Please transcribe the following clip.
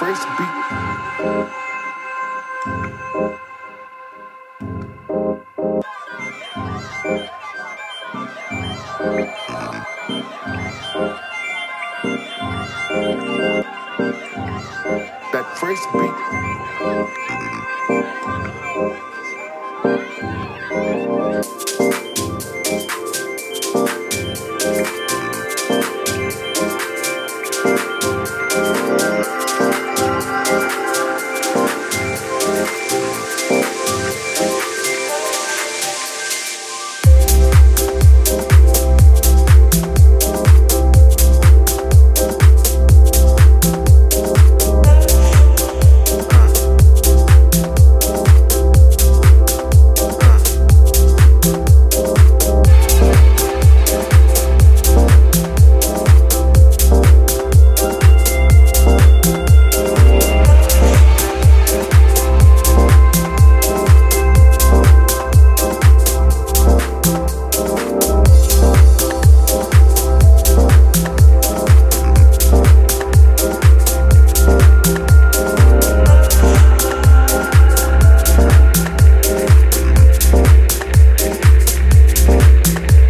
That first beat. That first beat.